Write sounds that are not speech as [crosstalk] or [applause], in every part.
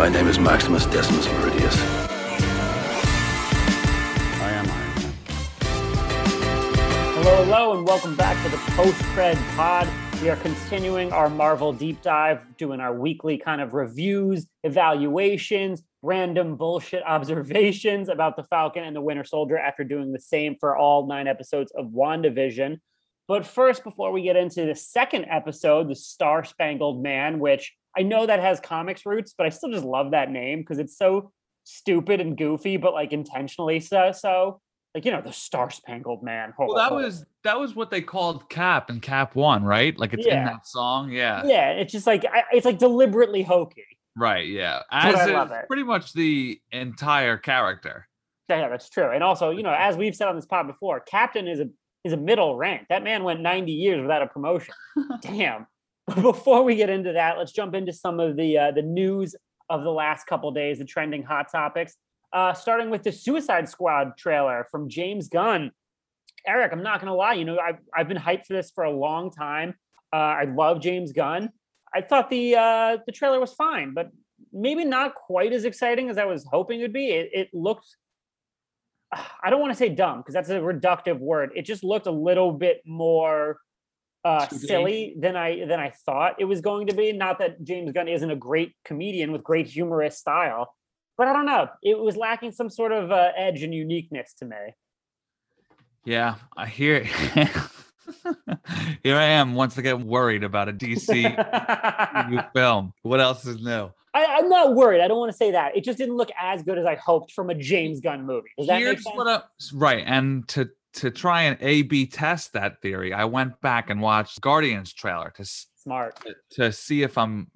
My name is Maximus Decimus Meridius. I am Iron Man. Hello, hello, and welcome back to the Post Cred Pod. We are continuing our Marvel deep dive, doing our weekly kind of reviews, evaluations, random bullshit [laughs] observations about the Falcon and the Winter Soldier after doing the same for all nine episodes of WandaVision. But first, before we get into the second episode, the Star Spangled Man, which I know that has comics roots, but I still just love that name because it's so stupid and goofy, but like intentionally so. So, like you know, the Star Spangled Man. Well, that was that was what they called Cap and Cap One, right? Like it's in that song. Yeah. yeah. It's just like I, it's like deliberately hokey. Right. Yeah. As I is love it. pretty much the entire character. Yeah, yeah, that's true. And also, you know, [laughs] as we've said on this pod before, Captain is a is a middle rank. That man went 90 years without a promotion. [laughs] Damn. [laughs] Before we get into that, let's jump into some of the uh, the news of the last couple days, the trending hot topics. Uh, starting with the Suicide Squad trailer from James Gunn. Eric, I'm not gonna lie, you know, I've I've been hyped for this for a long time. Uh, I love James Gunn. I thought the uh, the trailer was fine, but maybe not quite as exciting as I was hoping it would be. It, it looked I don't want to say dumb because that's a reductive word. It just looked a little bit more uh, silly than I than I thought it was going to be. Not that James Gunn isn't a great comedian with great humorous style, but I don't know. It was lacking some sort of uh, edge and uniqueness to me. Yeah. I hear. [laughs] Here I am once again worried about a DC [laughs] new film. What else is new? I, I'm not worried. I don't want to say that. It just didn't look as good as I hoped from a James Gunn movie. Does that make sense? I, right, and to to try and A B test that theory, I went back and watched Guardians trailer to Smart. to see if I'm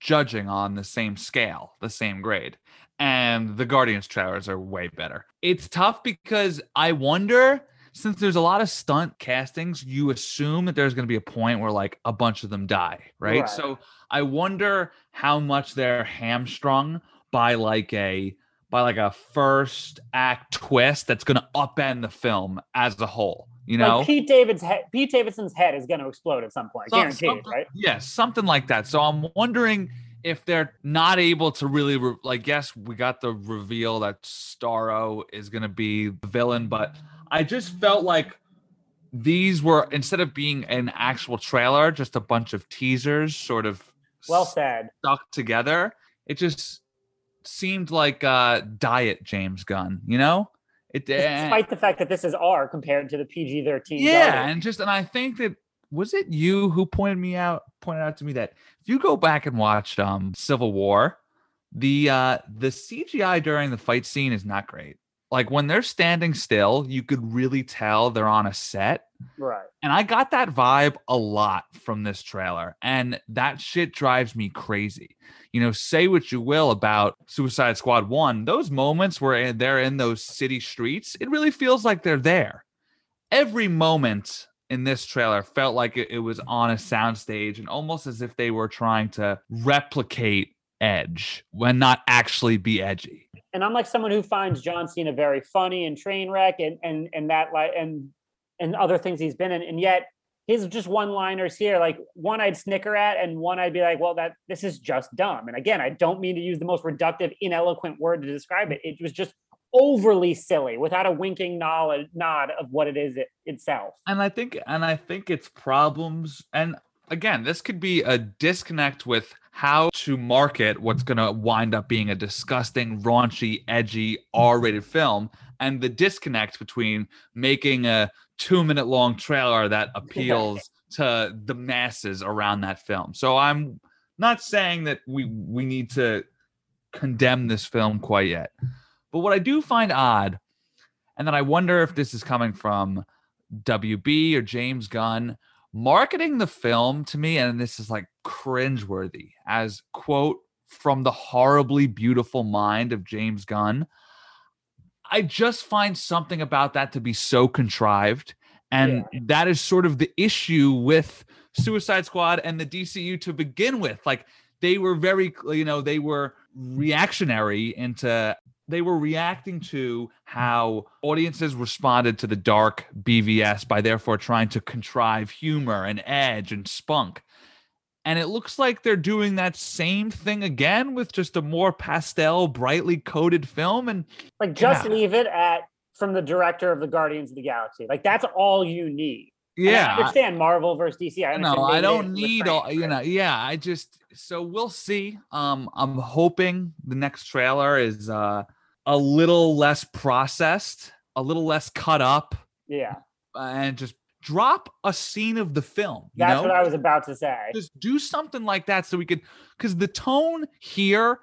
judging on the same scale, the same grade. And the Guardians trailers are way better. It's tough because I wonder since there's a lot of stunt castings, you assume that there's going to be a point where like a bunch of them die, right? Right. So I wonder how much they're hamstrung by like a by like a first act twist that's going to upend the film as a whole, you know? like Pete David's head, Pete Davidson's head is going to explode at some point, Some- guaranteed, right? Yes, something like that. So I'm wondering if they're not able to really re- like. Yes, we got the reveal that Starro is going to be the villain, but I just felt like these were instead of being an actual trailer, just a bunch of teasers, sort of Well said. stuck together. It just seemed like uh diet James Gunn, you know? It eh, despite the fact that this is R compared to the PG thirteen. yeah and just and i think that was it you who pointed me out pointed out to me that if you go back and watch um civil war the uh the cgi during the fight scene is not great like when they're standing still you could really tell they're on a set right. and I got that vibe a lot from this trailer. And that shit drives me crazy. You know, say what you will about Suicide Squad 1, those moments where eh, they're in those city streets, it really feels like they're there. Every moment in this trailer felt like it, it was on a soundstage and almost as if they were trying to replicate Edge when not actually be edgy. And I'm like someone who finds John Cena very funny and train wreck and and and that like and and other things he's been in, and yet his just one liners here, like one I'd snicker at, and one I'd be like, well, that this is just dumb. And again, I don't mean to use the most reductive, ineloquent word to describe it. It was just overly silly without a winking nod nod of what it is it, itself. and I think and I think it's problems and again this could be a disconnect with how to market what's going to wind up being a disgusting raunchy edgy R-rated film and the disconnect between making a 2 minute long trailer that [laughs] appeals to the masses around that film. So I'm not saying that we we need to condemn this film quite yet. But what I do find odd and then I wonder if this is coming from WB or James Gunn marketing the film to me, and this is like cringeworthy as quote from the horribly beautiful mind of James Gunn. I just find something about that to be so contrived. And that is sort of the issue with Suicide Squad and the DCU to begin with. Like they were very, you know, they were reactionary into they were reacting to how audiences responded to the dark BVS by therefore trying to contrive humor and edge and spunk. And it looks like they're doing that same thing again with just a more pastel, brightly coded film. And Like just Yeah. leave it at from the director of the Guardians of the Galaxy. Like that's all you need. Yeah, I I- understand Marvel versus DC. I understand no, I don't need all. You know, yeah. I just so we'll see. Um, I'm hoping the next trailer is uh a little less processed, a little less cut up, Yeah, and just drop a scene of the film. You that's know? what I was about to say. just do something like that so we could because the tone here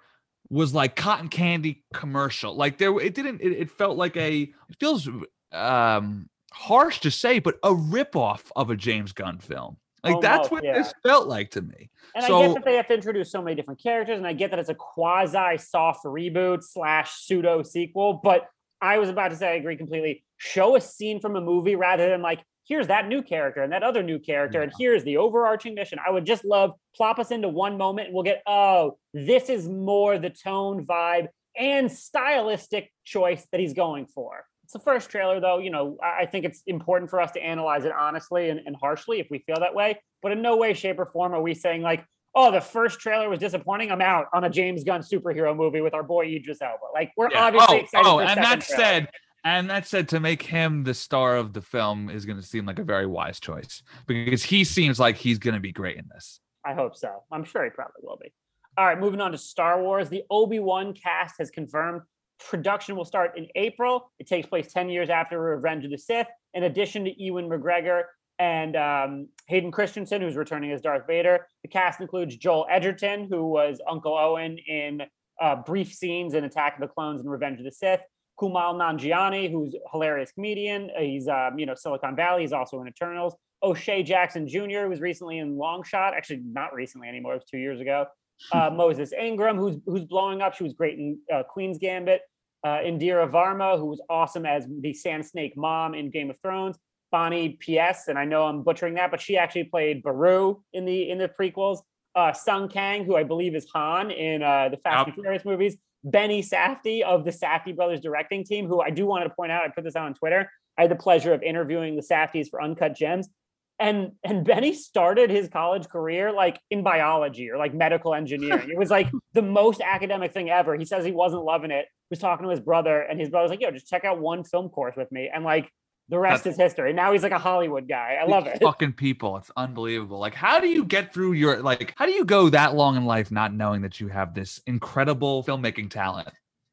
was like cotton candy commercial like there it didn't it, it felt like a it feels um harsh to say but a ripoff of a james gunn film like oh, that's oh, what yeah. this felt like to me And I So- get that they have to introduce so many different characters, and I get that it's a quasi soft reboot slash pseudo sequel. But I was about to say I agree completely. Show a scene from a movie rather than like here's that new character and that other new character, and here's the overarching mission. I would just love plop us into one moment, and we'll get oh, this is more the tone, vibe, and stylistic choice that he's going for. It's the first trailer, though. You know, I think it's important for us to analyze it honestly and, and harshly if we feel that way. But in no way, shape, or form are we saying like, "Oh, the first trailer was disappointing. I'm out on a James Gunn superhero movie with our boy Idris Elba." Like, we're Yeah. obviously oh, excited. oh for and that trailer. said and that said to make him the star of the film is going to seem like a very wise choice because he seems like he's going to be great in this I hope so. I'm sure he probably will be. All right, moving on to Star Wars. The Obi Wan cast has confirmed production will start in April. It takes place 10 years after Revenge of the Sith. In addition to Ewan McGregor and um, Hayden Christensen, who's returning as Darth Vader, the cast includes Joel Edgerton, who was Uncle Owen in uh, brief scenes in Attack of the Clones and Revenge of the Sith. Kumail Nanjiani, who's a hilarious comedian. He's, um, you know, Silicon Valley. He's also in Eternals. O'Shea Jackson Jr., who was recently in Long Shot. Actually, not recently anymore. It was two years ago. Uh, Moses Ingram, who's who's blowing up. She was great in uh, Queen's Gambit. Uh, Indira Varma, who was awesome as the Sand Snake mom in Game of Thrones. Bonnie Piesse And I know I'm butchering that, but she actually played Beru in the in the prequels. Uh, Sung Kang, who I believe is Han in uh, the Fast and Furious movies. Benny Safdie of the Safdie brothers directing team, who I do want to point out. I put this out on Twitter. I had the pleasure of interviewing the Safdies for Uncut Gems and and Benny started his college career like in biology or like medical engineering. It was like [laughs] the most academic thing ever. He says he wasn't loving it. He was talking to his brother, and his brother's like, "Yo, just check out one film course with me," and like the rest is history. Now he's like a Hollywood guy. I love it. [laughs] Fucking people. It's unbelievable. Like, how do you get through your like how do you go that long in life not knowing that you have this incredible filmmaking talent?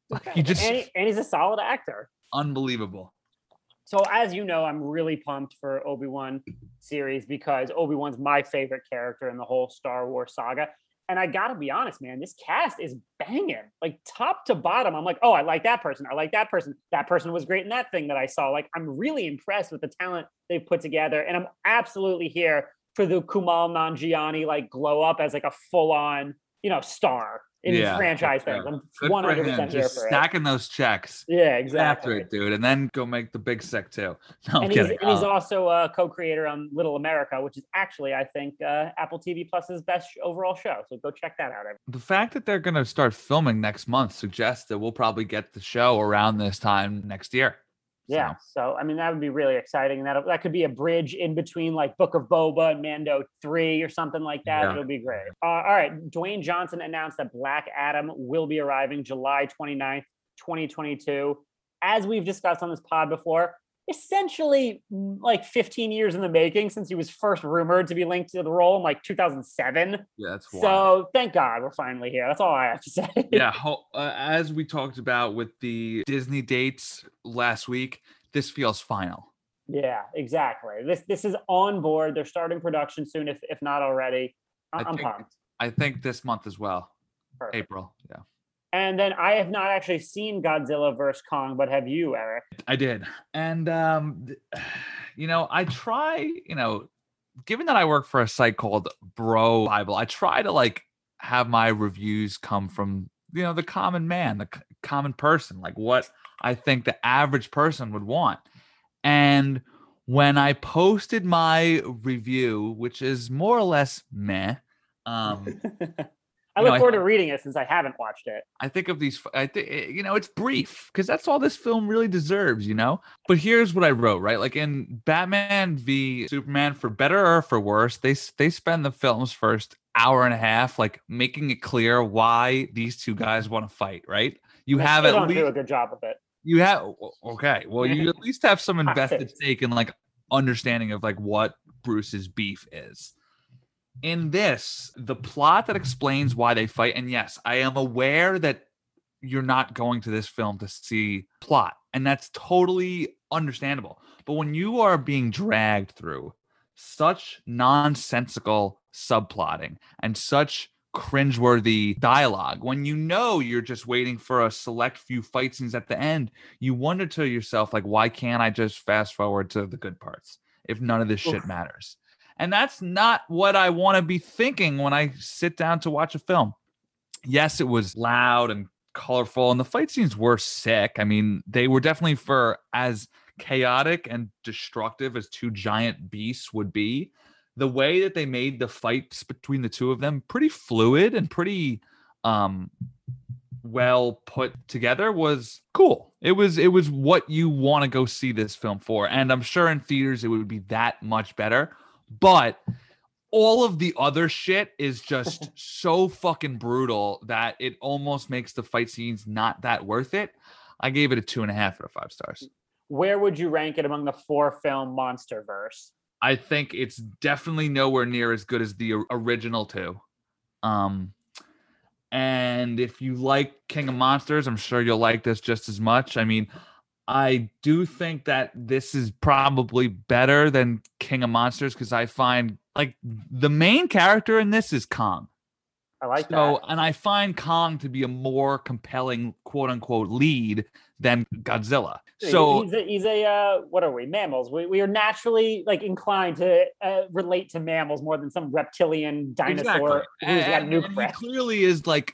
Like you just and, he- and he's a solid actor. unbelievable. So as you know, I'm really pumped for Obi Wan series because Obi Wan's my favorite character in the whole Star Wars saga. And I gotta be honest, man, this cast is banging, like top to bottom. I'm like, oh, I like that person. I like that person. That person was great in that thing that I saw. Like, I'm really impressed with the talent they've put together, and I'm absolutely here for the Kumail Nanjiani like glow up as like a full on, you know, star in Yeah, franchise yeah. things. I'm 100 percent here for it. stacking those checks. Yeah, exactly. After it, dude, and then go make the big sick too. [laughs] No, and he's, kidding. and he's Um, also a co-creator on Little America, which is actually, I think, uh, Apple TV Plus's best overall show. So go check that out. the fact that they're gonna start filming next month suggests that we'll probably get the show around this time next year. Yeah. So, So I mean, that would be really exciting. That that could be a bridge in between like Book of Boba and Mando Three or something like that. Yeah. It'll be great. Uh, all right, Dwayne Johnson announced that Black Adam will be arriving July 29th, 2022. As we've discussed on this pod before, essentially like 15 years in the making since he was first rumored to be linked to the role in like 2007. yeah, that's wild. So thank God we're finally here. That's all I have to say. yeah [laughs] uh, as we talked about with the disney dates last week this feels final Yeah, exactly. This this is on board. They're starting production soon, if if not already. I- think- pumped. i think this month as well Perfect. april yeah And then I have not actually seen Godzilla vs Kong, but have you, Eric? i did and um [sighs] you know i try you know given that i work for a site called BroBible i try to like have my reviews come from you know the common man the c- common person like what i think the average person would want and when i posted my review which is more or less meh um [laughs] I look know, I- forward to reading it since I haven't watched it. I think of these. I think eh, you know it's brief because that's all this film really deserves, you know. But here's what I wrote, right? Like in Batman v Superman, for better or for worse, they they spend the film's first hour and a half, like making it clear why these two guys want to fight, right? You They have at don't least do a good job of it. you have okay. Well, you [laughs] at least have some invested stake in like understanding of like what Bruce's beef is. In this, the plot that explains why they fight, and yes, I am aware that you're not going to this film to see plot, and that's totally understandable. But when you are being dragged through such nonsensical subplotting and such cringeworthy dialogue, when you know you're just waiting for a select few fight scenes at the end, you wonder to yourself, like, why can't I just fast forward to the good parts if none of this shit matters? And that's not what I want to be thinking when I sit down to watch a film. Yes, it was loud and colorful, and the fight scenes were sick. I mean, they were definitely for as chaotic and destructive as two giant beasts would be. The way that they made the fights between the two of them pretty fluid and pretty um well put together was cool. It was it was what you want to go see this film for. And I'm sure in theaters it would be that much better. But all of the other shit is just [laughs] so fucking brutal that it almost makes the fight scenes not that worth it. I gave it a two and a half out of five stars. Where would you rank it among the four film MonsterVerse? I think it's definitely nowhere near as good as the original two. Um, and if you like King of Monsters, I'm sure you'll like this just as much. I mean, I do think that this is probably better than King of Monsters because I find like the main character in this is Kong. I like so, that. and I find Kong to be a more compelling quote unquote lead than Godzilla. So, he's a, he's a uh, what are we mammals? We, we are naturally like inclined to uh, relate to mammals more than some reptilian dinosaur who's got And- nuke and he clearly is like,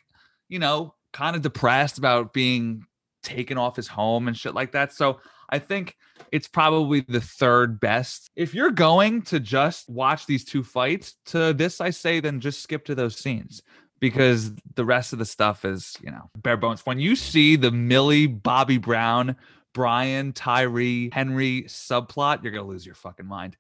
you know, kind of depressed about being taken off his home and shit like that. So I think it's probably the third best. If you're going to just watch these two fights, to this I say, then just skip to those scenes because the rest of the stuff is, you know, bare bones. When you see the Millie, Bobby Brown, Brian, Tyree, Henry subplot, you're gonna lose your fucking mind.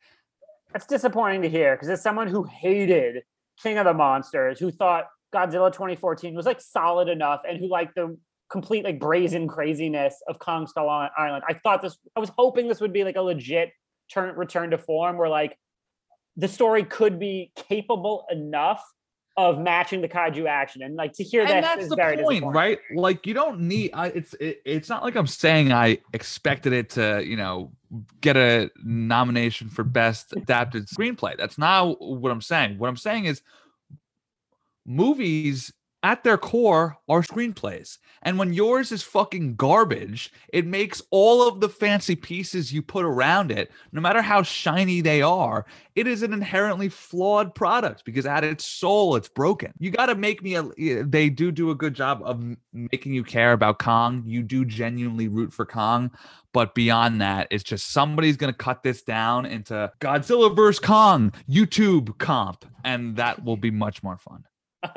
That's disappointing to hear because as someone who hated King of the Monsters, who thought Godzilla 2014 was like solid enough, and who liked the complete like brazen craziness of Kong Skull Island, I thought this. I was hoping this would be like a legit turn return to form, where like the story could be capable enough of matching the kaiju action, and like to hear and that that's is the very point, right? Like you don't need. I, it's it, it's not like I'm saying I expected it to, you know, get a nomination for best adapted screenplay. That's not what I'm saying. What I'm saying is, movies at their core are screenplays. And when yours is fucking garbage, it makes all of the fancy pieces you put around it, no matter how shiny they are, it is an inherently flawed product because at its soul, it's broken. You got to make me, a, they do do a good job of making you care about Kong. You do genuinely root for Kong. But beyond that, it's just somebody's going to cut this down into Godzilla vs. Kong YouTube comp. And that will be much more fun. [laughs]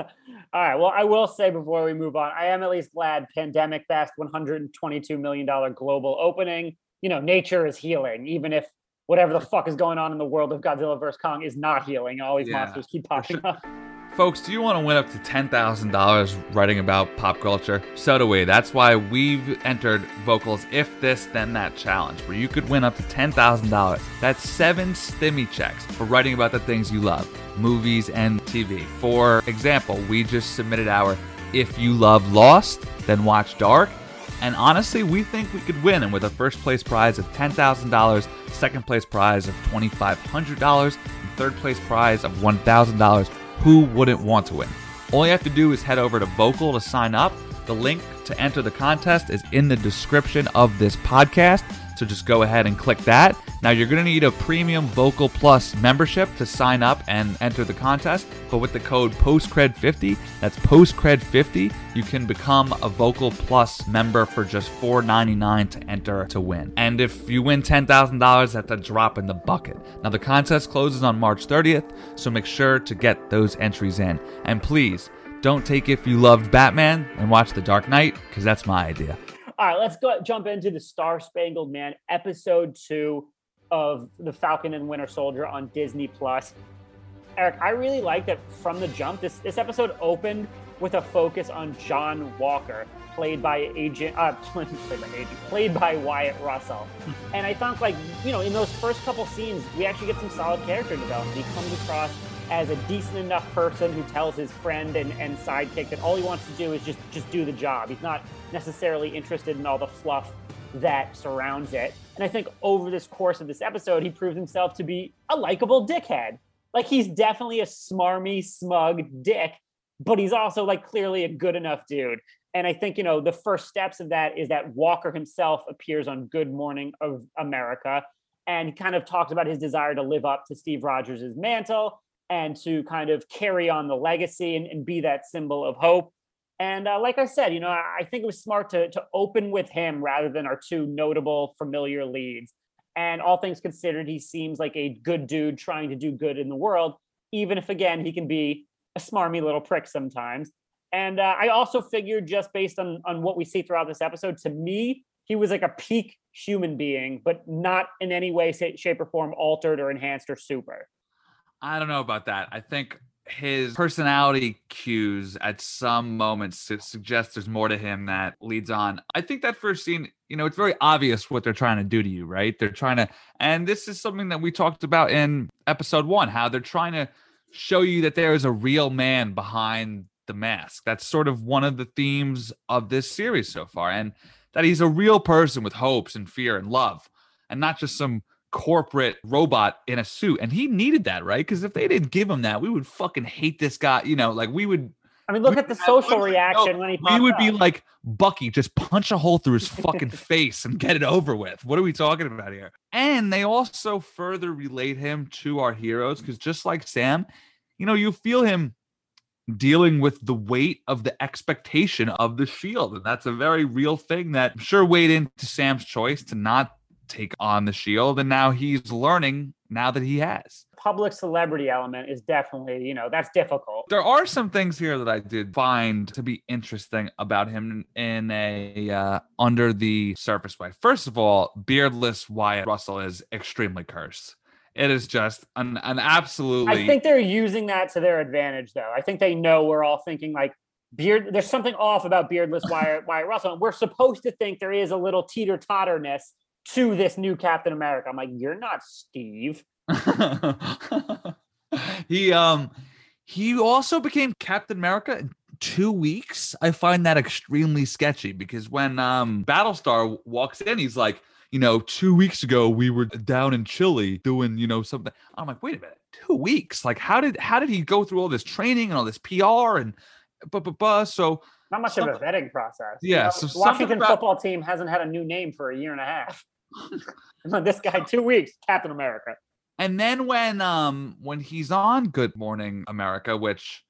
All right. Well, I will say before we move on, I am at least glad pandemic best $122 million global opening. You know, nature is healing, even if whatever the fuck is going on in the world of Godzilla vs. Kong is not healing. All these Yeah, monsters keep popping up. Folks, do you want to win up to $10,000 writing about pop culture? So do we. That's why we've entered Vocals If This Then That challenge, where you could win up to $10,000. That's seven stimmy checks for writing about the things you love, movies and TV. For example, we just submitted our If You Love Lost, Then Watch Dark. And honestly, we think we could win. And with a first place prize of $10,000, second place prize of $2,500, and third place prize of $1,000, who wouldn't want to win? All you have to do is head over to Vocal to sign up. The link to enter the contest is in the description of this podcast. So just go ahead and click that. Now you're going to need a premium Vocal Plus membership to sign up and enter the contest. But with the code PostCred50, that's PostCred50, you can become a Vocal Plus member for just $4.99 to enter to win. And if you win $10,000, that's a drop in the bucket. Now the contest closes on March 30th, so make sure to get those entries in. And please, don't take if you loved Batman and watch The Dark Knight, because that's my idea. All right, let's go jump into the Star Spangled Man episode two of The Falcon and Winter Soldier on Disney Plus. Eric, I really like that from the jump. This this episode opened with a focus on John Walker, played by agent, uh, [laughs] played by agent, played by Wyatt Russell. [laughs] And I thought, like, you know, in those first couple scenes, we actually get some solid character development. He comes across as a decent enough person who tells his friend and, and sidekick that all he wants to do is just just do the job. He's not necessarily interested in all the fluff that surrounds it. And I think over this course of this episode, he proves himself to be a likable dickhead. Like he's definitely a smarmy, smug dick, but he's also like clearly a good enough dude. And I think, you know, the first steps of that is that Walker himself appears on Good Morning of America and kind of talks about his desire to live up to Steve Rogers' mantle and to kind of carry on the legacy and, and be that symbol of hope. And uh, like I said, you know, I think it was smart to to open with him rather than our two notable familiar leads. And all things considered, he seems like a good dude trying to do good in the world, even if again he can be a smarmy little prick sometimes. And uh, I also figured, just based on on what we see throughout this episode, to me, he was like a peak human being, but not in any way, shape, or form altered or enhanced or super. I don't know about that. I think his personality cues at some moments suggest there's more to him that leads on. I think that first scene, you know, it's very obvious what they're trying to do to you, right? They're trying to, and this is something that we talked about in episode one, how they're trying to show you that there is a real man behind the mask. That's sort of one of the themes of this series so far, and that he's a real person with hopes and fear and love, and not just some corporate robot in a suit. And he needed that, right? Because if they didn't give him that, we would fucking hate this guy. You know, like we would. I mean, look at the social reaction when he. We would up. be like Bucky, just punch a hole through his [laughs] fucking face and get it over with. What are we talking about here? And they also further relate him to our heroes because just like Sam, you know, you feel him dealing with the weight of the expectation of the shield. And that's a very real thing that I'm sure weighed into Sam's choice to not take on the shield and now he's learning now that he has. Public celebrity element is definitely you know that's difficult. There are some things here that i did find to be interesting about him in a uh, under the surface way. First of all beardless wyatt russell is extremely cursed. It is just an, an absolutely i think they're using that to their advantage though. I think they know we're all thinking like beard there's something off about beardless [laughs] wyatt, wyatt russell and we're supposed to think there is a little teeter-totterness to this new Captain America. I'm like, you're not Steve. [laughs] he um he also became Captain America in two weeks. I find that extremely sketchy because when um Battlestar walks in, he's like, you know, two weeks ago we were down in Chile doing, you know, something. I'm like, wait a minute, two weeks? Like, how did how did he go through all this training and all this PR and but but but so not much of a vetting process. Yeah, you know, so Washington about, football team hasn't had a new name for a year and a half. [laughs] this guy two weeks, Captain America. And then when um when he's on Good Morning America, which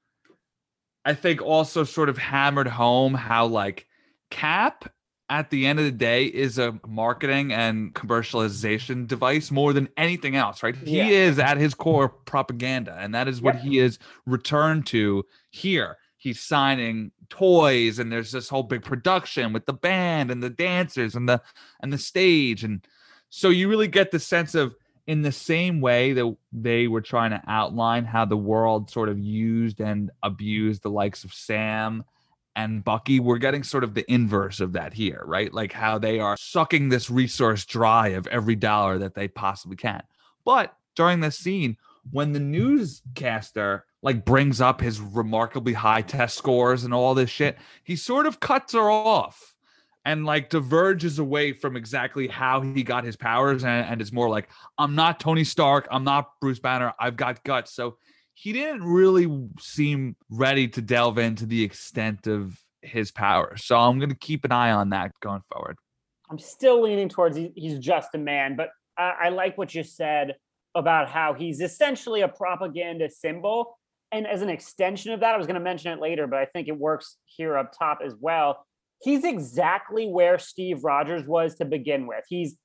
I think also sort of hammered home how like Cap at the end of the day is a marketing and commercialization device more than anything else, right? He yeah. is at his core propaganda, and that is what yep. he is returned to here. He's signing toys and there's this whole big production with the band and the dancers and the and the stage and so you really get the sense of in the same way that they were trying to outline how the world sort of used and abused the likes of Sam and Bucky, we're getting sort of the inverse of that here, right? Like how they are sucking this resource dry of every dollar that they possibly can. But during this scene, when the newscaster like brings up his remarkably high test scores and all this shit, he sort of cuts her off and like diverges away from exactly how he got his powers and, and it's more like i'm not tony stark i'm not bruce banner i've got guts. So he didn't really seem ready to delve into the extent of his powers. So i'm going to keep an eye on that going forward. I'm still leaning towards he's just a man but I like what you said about how he's essentially a propaganda symbol and as an extension of that, I was going to mention it later, but I think it works here up top as well. He's exactly where Steve Rogers was to begin with. He's,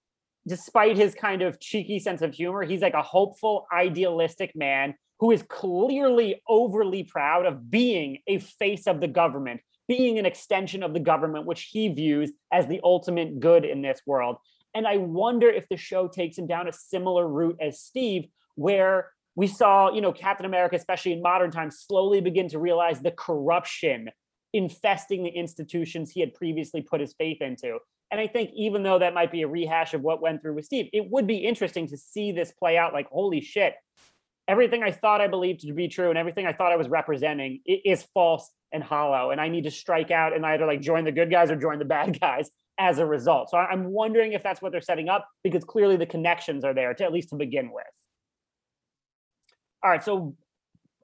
despite his kind of cheeky sense of humor, he's like a hopeful, idealistic man who is clearly overly proud of being a face of the government, being an extension of the government, which he views as the ultimate good in this world. And I wonder if the show takes him down a similar route as Steve, where We saw, you know, Captain America, especially in modern times, slowly begin to realize the corruption infesting the institutions he had previously put his faith into. And I think even though that might be a rehash of what went through with Steve, it would be interesting to see this play out like, holy shit, everything I thought I believed to be true and everything I thought I was representing is false and hollow. And I need to strike out and either like join the good guys or join the [laughs] bad guys as a result. So I'm wondering if that's what they're setting up because clearly the connections are there to at least to begin with. All right. So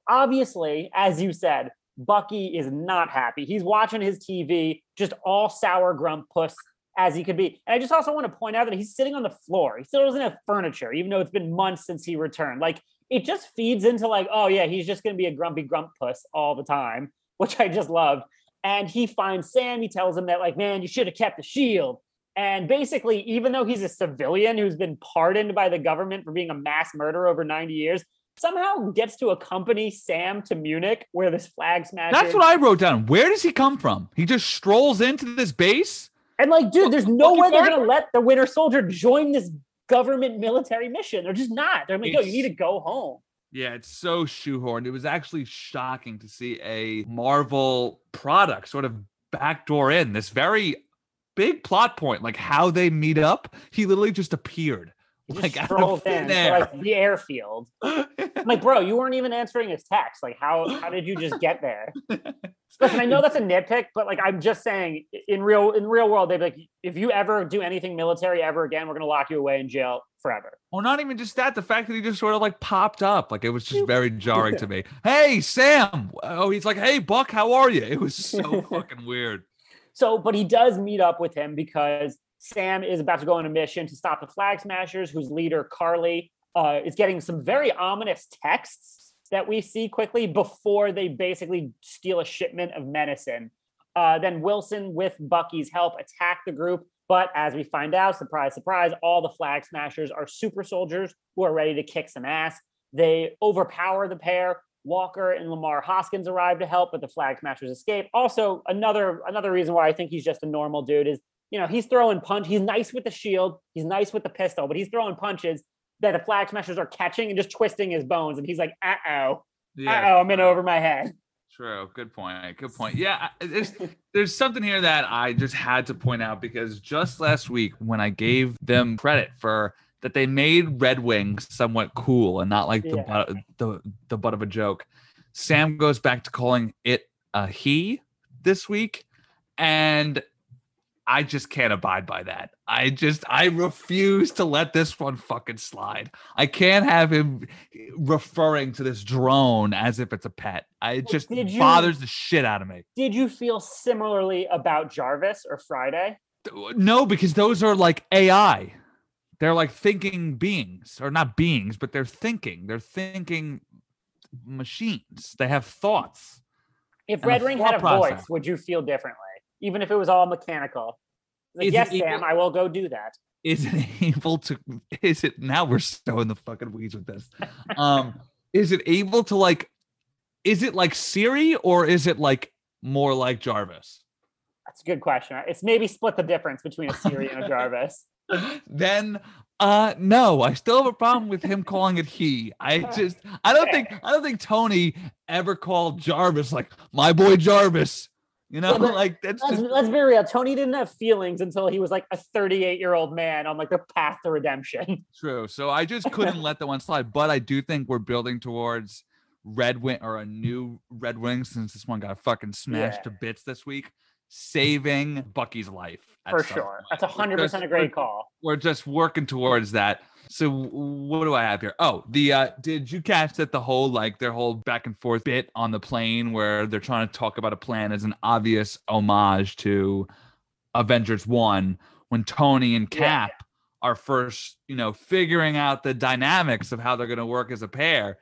obviously, as you said, Bucky is not happy. He's watching his TV, just all sour grump puss as he could be. And I just also want to point out that he's sitting on the floor. He still doesn't have furniture, even though it's been months since he returned. Like it just feeds into like, oh yeah, he's just gonna be a grumpy grump puss all the time, [laughs] which I just love. And he finds Sam. He tells him that like, man, you should have kept the shield. And basically, even though he's a civilian who's been pardoned by the government for being a mass murderer over 90 years, somehow gets to accompany Sam to Munich where this flag smash. That's what I wrote down. Where does he come from? He just strolls into this base? And like, dude, there's no way they're gonna let the Winter Soldier join this government military mission. They're just not. They're like, yo, you need to go home. Yeah, it's so shoehorned. It was actually shocking to see a Marvel product sort of backdoor in this very big plot point, like how they meet up. He literally just appeared. He just like strolled in to like the airfield. I'm [laughs] like, bro, you weren't even answering his text. Like, how how did you just get there? [laughs] Listen, I know that's a nitpick, but like I'm just saying, in real in real world, they'd be like, if you ever do anything military ever again, we're gonna lock you away in jail forever. Well, not even just that. The fact that he just sort of like popped up, like it was just very jarring to [laughs] me. Hey, Sam. Oh, he's like, hey, Buck, how are you? It was so fucking weird. So, but he does meet up with him because Sam is about to go on a mission to stop the Flag Smashers, whose leader, Carly, uh, is getting some very ominous texts that we see quickly before they basically steal a shipment of medicine. Uh, then Wilson, with Bucky's help, attack the group. But as we find out, surprise, surprise, all the Flag Smashers are super soldiers who are ready to kick some ass. They overpower the pair. Walker and Lamar Hoskins arrive to help, but the Flag Smashers escape. Also, another another reason why I think he's just a normal dude is you know, he's throwing punch. He's nice with the shield. He's nice with the pistol, but he's throwing punches that the flag smashers are catching and just twisting his bones. And he's like, uh oh, yeah. uh oh, I'm in over my head. True. Good point. Good point. Yeah, there's [laughs] there's something here that I just had to point out because just last week when I gave them credit for that they made Red Wings somewhat cool and not like yeah. the butt, the the butt of a joke. Sam goes back to calling it a he this week, and I just can't abide by that. I just I refuse to let this one fucking slide. I can't have him referring to this drone as if it's a pet. I just you, bothers the shit out of me. Did you feel similarly about Jarvis or Friday? Uh, no, because those are like AI. They're like thinking beings, or not beings, but they're thinking. They're thinking machines. They have thoughts. If Red Wing had a process. voice, would you feel differently? Even if it was all mechanical. Like, yes, Sam, I will go do that. Is it able to? Is it now? We're so in the fucking weeds with this. Um, [laughs] is it able to like? Is it like Siri or is it like more like Jarvis? That's a good question. It's maybe split the difference between a Siri and a [laughs] Jarvis. then uh no, I still have a problem with him calling it he. I [laughs] just I don't think I don't think Tony ever called Jarvis like my boy Jarvis. You know, yeah, [laughs] like that's let's, just... let's be real. Tony didn't have feelings until he was like a 38 year old man on like the path to redemption. [laughs] True. So I just couldn't let that one slide. But I do think we're building towards Red Wing or a new Red Wing since this one got fucking smashed yeah. to bits this week, saving [laughs] Bucky's life. For sure. Point. That's a hundred percent a great call. We're just working towards that. So what do I have here? Oh, the uh did you catch that the whole like their whole back and forth bit on the plane where they're trying to talk about a plan as an obvious homage to Avengers 1 when Tony and Cap yeah. are first, you know, figuring out the dynamics of how they're going to work as a pair.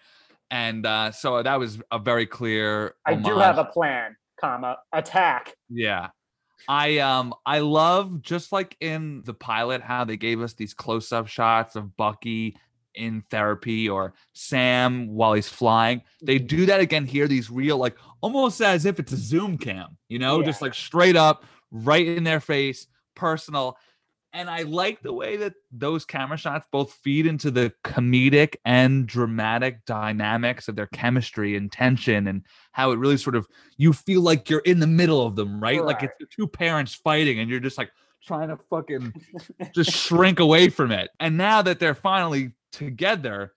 And uh so that was a very clear homage. I do have a plan, comma, attack. Yeah. I um I love just like in the pilot how they gave us these close-up shots of Bucky in therapy or Sam while he's flying. They mm-hmm. do that again here, these real like almost as if it's a zoom cam, you know, yeah. just like straight up right in their face, personal. And I like the way that those camera shots both feed into the comedic and dramatic dynamics of their chemistry and tension and how it really sort of you feel like you're in the middle of them, right? Like it's the two parents fighting and you're just like trying to fucking [laughs] just shrink away from it. And now that they're finally together,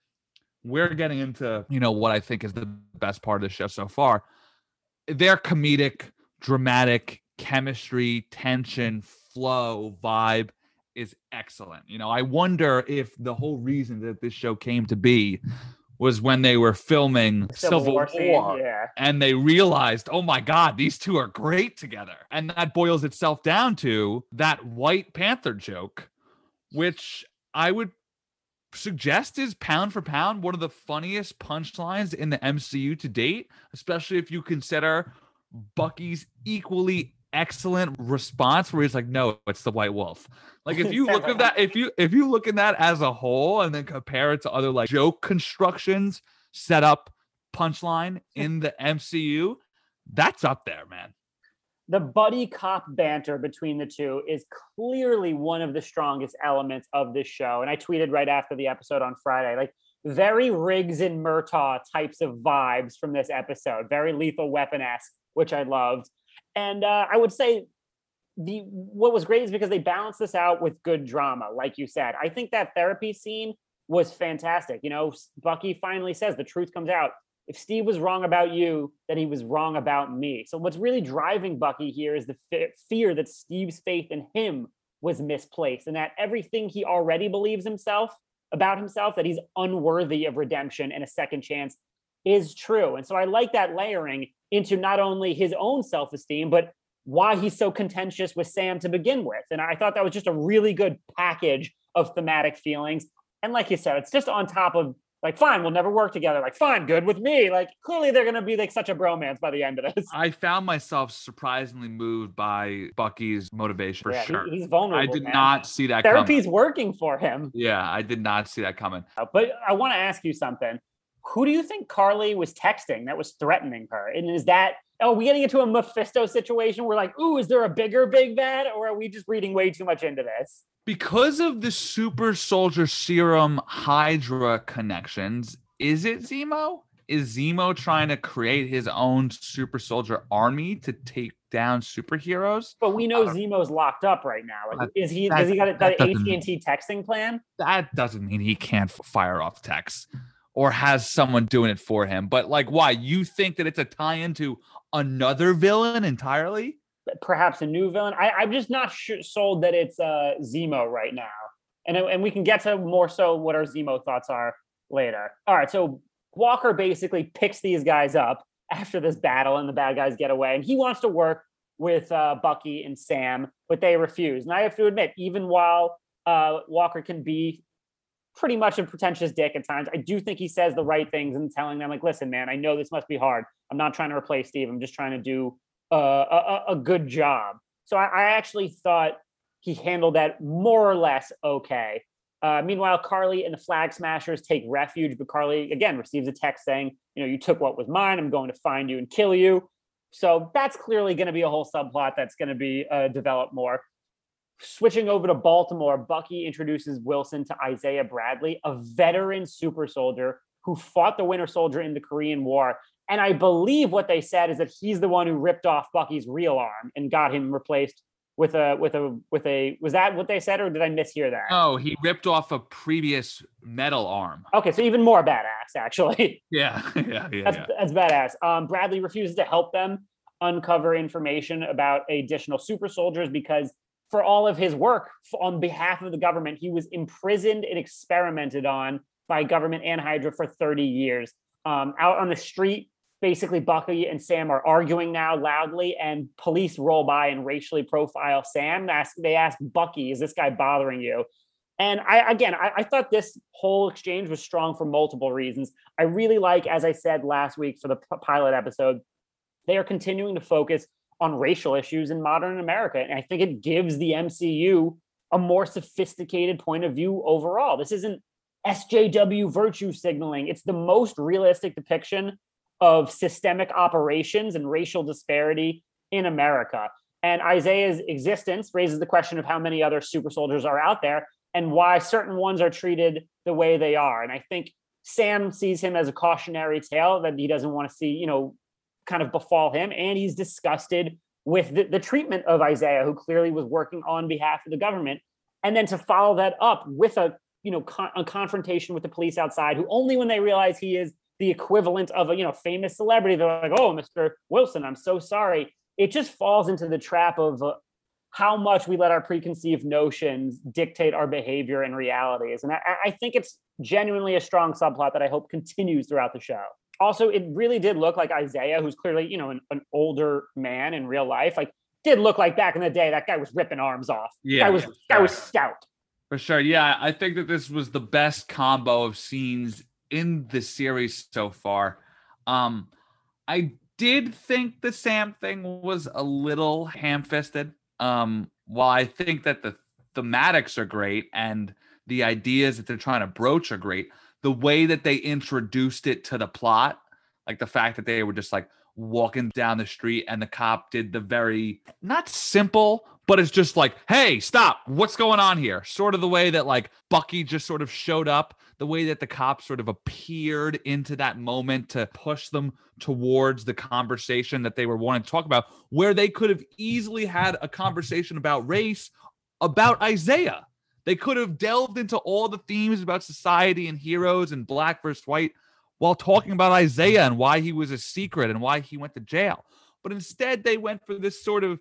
we're getting into, you know, what I think is the best part of the show so far. Their comedic, dramatic chemistry, tension, flow, vibe is excellent. You know, I wonder if the whole reason that this show came to be was when they were filming Civil, War, scene, yeah. and they realized, oh my God, these two are great together. And that boils itself down to that White Panther joke, which I would suggest is pound for pound one of the funniest punchlines in the MCU to date, especially if you consider Bucky's equally excellent response where he's like, no, it's the white wolf. Like if you [laughs] look at that, if you if you look at that as a whole and then compare it to other like joke constructions, setup, punchline in the MCU, that's up there, man. the buddy cop banter between the two is clearly one of the strongest elements of this show. And I tweeted right after the episode on Friday, like very Riggs and Murtaugh types of vibes from this episode, very lethal weapon esque, which I loved. And uh, I would say the what was great is because they balanced this out with good drama, like you said. I think that therapy scene was fantastic. You know, Bucky finally says the truth comes out if Steve was wrong about you, then he was wrong about me. So what's really driving Bucky here is the fe- fear that Steve's faith in him was misplaced and that everything he already believes himself about himself that he's unworthy of redemption and a second chance is true. And so I like that layering into not only his own self-esteem but why he's so contentious with Sam to begin with. And I thought that was just a really good package of thematic feelings. And like you said, it's just on top of like fine we'll never work together like fine good with me like clearly they're gonna be like such a bromance by the end of this I found myself surprisingly moved by Bucky's motivation for yeah, he- sure. he's vulnerable I did man. not see that coming. therapy's working for him Yeah, I did not see that coming. but i want to ask you something who do you think carly was texting that was threatening her and is that are we getting into a mephisto situation We're like ooh is there a bigger big bad or are we just reading way too much into this Because of the super soldier serum Hydra connections, is it Zemo? Is Zemo trying to create his own super soldier army to take down superheroes? but we know Uh, Zemo's locked up right now. Like, that- is he? that- Does he got a- that that AT and T texting plan? That doesn't mean he can't fire off texts or has someone doing it for him. But like, why? You think that it's a tie into another villain entirely? perhaps a new villain. I, I'm just not sold that it's uh, Zemo right now, and and we can get to more so what our Zemo thoughts are later. All right, so Walker basically picks these guys up after this battle, and the bad guys get away, and he wants to work with uh, Bucky and Sam, but they refuse. And I have to admit, even while uh, Walker can be pretty much a pretentious dick at times, I do think he says the right things and telling them like, "Listen, man, I know this must be hard. I'm not trying to replace Steve. I'm just trying to do uh, a, a- good job. So I, I actually thought he handled that more or less okay. Uh, meanwhile, Carly and the Flag Smashers take refuge, but Carly again receives a text saying, "You know, you took what was mine. I'm going to find you and kill you." So that's clearly going to be a whole subplot that's going to be uh, developed more. Switching over to Baltimore, Bucky introduces Wilson to Isaiah Bradley, a veteran super soldier who fought the Winter Soldier in the Korean War. And I believe what they said is that he's the one who ripped off Bucky's real arm and got him replaced with a with a with a was that what they said or did I mishear that? Oh, he ripped off a previous metal arm. Okay, so even more badass actually. [laughs] Yeah, [laughs] yeah, yeah. That's yeah. that's badass. Um, Bradley refuses to help them uncover information about additional super soldiers because for all of his work on behalf of the government, he was imprisoned and experimented on by government and Hydra for 30 years. Um, out on the street, basically Bucky and Sam are arguing now loudly, and police roll by and racially profile Sam. They ask, they ask Bucky, "Is this guy bothering you?" And I again, I, I thought this whole exchange was strong for multiple reasons. I really like, as I said last week for the p- pilot episode, they are continuing to focus on racial issues in modern America. And I think it gives the MCU a more sophisticated point of view overall. This isn't SJW virtue signaling, it's the most realistic depiction of systemic operations and racial disparity in America. And Isaiah's existence raises the question of how many other super soldiers are out there and why certain ones are treated the way they are. And I think Sam sees him as a cautionary tale that he doesn't want to see, you know, kind of befall him. And he's disgusted with the, the treatment of Isaiah, who clearly was working on behalf of the government. And then to follow that up with a, you know, con- a confrontation with the police outside, who only when they realize he is the equivalent of a, you know, famous celebrity, they're like, oh, Mr. Wilson, I'm so sorry. It just falls into the trap of uh, how much we let our preconceived notions dictate our behavior and realities. And I, I think it's genuinely a strong subplot that I hope continues throughout the show. Also, it really did look like Isaiah, who's clearly, you know, an, an older man in real life, like did look like back in the day that guy was ripping arms off. Yeah, I was sure. was stout. For sure. Yeah, I think that this was the best combo of scenes in the series so far. Um, I did think the Sam thing was a little ham-fisted. Um, while I think that the thematics are great and the ideas that they're trying to broach are great, the way that they introduced it to the plot, like the fact that they were just like walking down the street and the cop did the very not simple, but it's just like, hey, stop, what's going on here? Sort of the way that like Bucky just sort of showed up, the way that the cop sort of appeared into that moment to push them towards the conversation that they were wanting to talk about, where they could have easily had a conversation about race, about Isaiah. They could have delved into all the themes about society and heroes and black versus white while talking about Isaiah and why he was a secret and why he went to jail. But instead, they went for this sort of,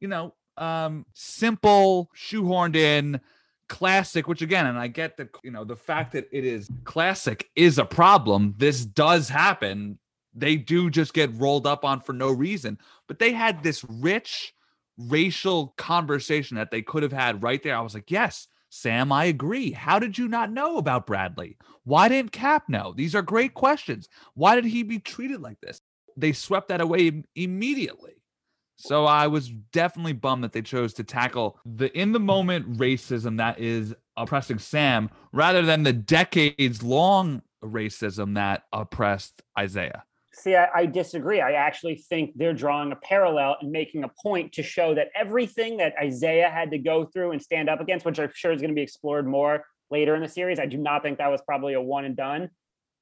you know, um, simple, shoehorned in classic, which again, and I get that, you know, the fact that it is classic is a problem. This does happen. They do just get rolled up on for no reason. But they had this rich racial conversation that they could have had right there. I was like, yes, Sam, I agree. How did you not know about Bradley? Why didn't Cap know? These are great questions. Why did he be treated like this? They swept that away im- immediately. So I was definitely bummed that they chose to tackle the in the moment racism that is oppressing Sam rather than the decades long racism that oppressed Isaiah. See, I, I disagree. I actually think they're drawing a parallel and making a point to show that everything that Isaiah had to go through and stand up against, which I'm sure is going to be explored more later in the series, I do not think that was probably a one and done,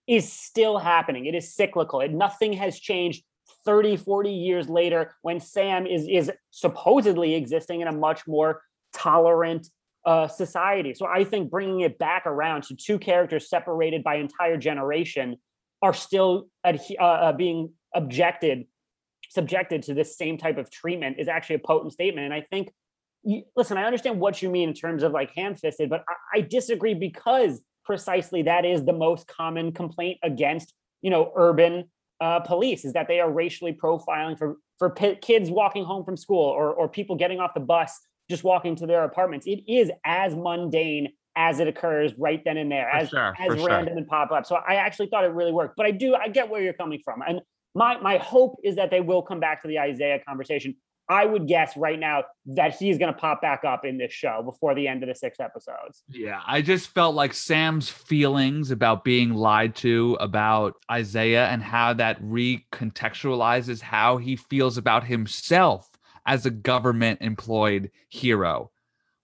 is still happening. It is cyclical. It, nothing has changed 30, 40 years later when Sam is is supposedly existing in a much more tolerant uh, society. So I think bringing it back around to two characters separated by entire generation are still adhe- uh, uh, being objected, subjected to this same type of treatment is actually a potent statement. And I think, you, listen, I understand what you mean in terms of like ham-fisted, but I, I disagree because precisely that is the most common complaint against, you know, urban uh, police is that they are racially profiling for for p- kids walking home from school or or people getting off the bus just walking to their apartments. It is as mundane as it occurs right then and there, For as sure, as for sure. random and pop up. So I actually thought it really worked. But I do I get where you're coming from, and my my hope is that they will come back to the Isaiah conversation. I would guess right now that he's going to pop back up in this show before the end of the six episodes. Yeah, I just felt like Sam's feelings about being lied to about Isaiah and how that recontextualizes how he feels about himself as a government employed hero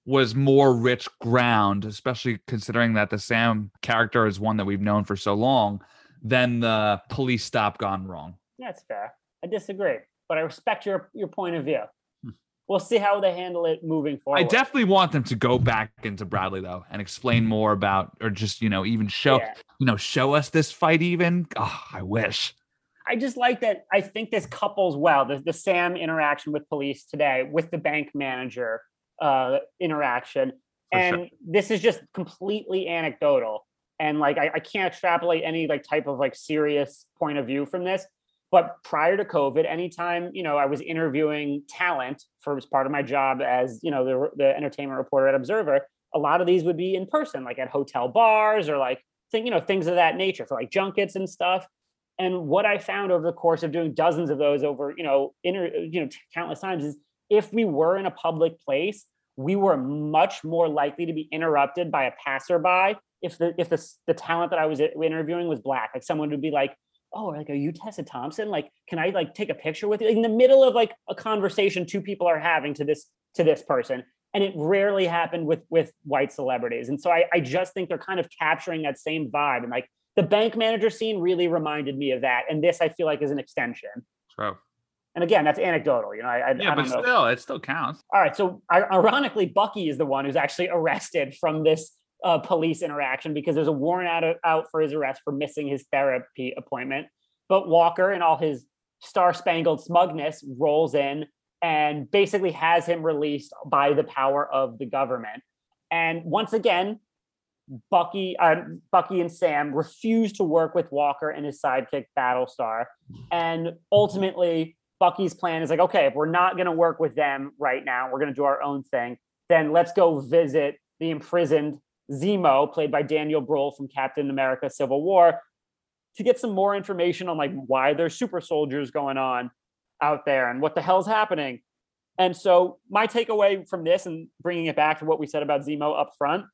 was more rich ground, especially considering that the Sam character is one that we've known for so long, than the police stop gone wrong. That's fair. I disagree, but I respect your your point of view. Hmm. We'll see how they handle it moving forward. I definitely want them to go back into Bradley though and explain more about, or just you know, even show Yeah. you know, show us this fight. Even oh, I wish. I just like that. I think this couples well the, the Sam interaction with police today with the bank manager uh, interaction. For and sure. this is just completely anecdotal. And like, I, I can't extrapolate any like type of like serious point of view from this. But prior to COVID, anytime, you know, I was interviewing talent for as part of my job as, you know, the, the entertainment reporter at Observer, a lot of these would be in person, like at hotel bars or like, thing, you know, things of that nature for like junkets and stuff. And what I found over the course of doing dozens of those over, you know, inter, you know, countless times is if we were in a public place, we were much more likely to be interrupted by a passerby if the if the the talent that I was interviewing was black. Like someone would be like, oh, like, are you Tessa Thompson? Like, can I like take a picture with you? Like, in the middle of like a conversation two people are having to this to this person. And it rarely happened with with white celebrities. And so I, I just think they're kind of capturing that same vibe. And like the bank manager scene really reminded me of that. And this I feel like is an extension. True. And again, that's anecdotal. You know, I, I, Yeah, I but know. still, it still counts. All right. So ironically, Bucky is the one who's actually [laughs] arrested from this uh, police interaction because there's a warrant out, out for his arrest for missing his therapy appointment. But Walker, in all his star spangled smugness, rolls in and basically has him released by the power of the government. And once again, Bucky, uh, Bucky and Sam refuse to work with Walker and his sidekick Battlestar, and ultimately Bucky's plan is like, okay, if we're not going to work with them right now, we're going to do our own thing. Then let's go visit the imprisoned Zemo, played by Daniel Bruhl from Captain America: Civil War, to get some more information on like why there's super soldiers going on out there and what the hell's happening. And so my takeaway from this, and bringing it back to what we said about Zemo up front,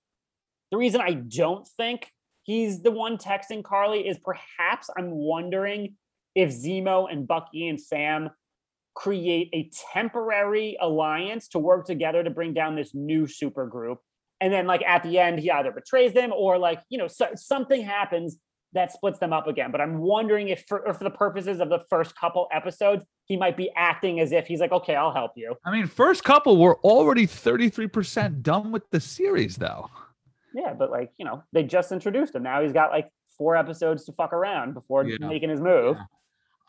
the reason I don't think he's the one texting Carly is perhaps I'm wondering if Zemo and Bucky and Sam create a temporary alliance to work together to bring down this new super group. And then, like, at the end, he either betrays them or, like, you know, so, something happens that splits them up again. But I'm wondering if, for, or for the purposes of the first couple episodes, he might be acting as if he's like, okay, I'll help you. I mean, first couple were already 33% done with the series, though. Yeah, but like, you know, they just introduced him. Now he's got like four episodes to fuck around before Yeah. making his move.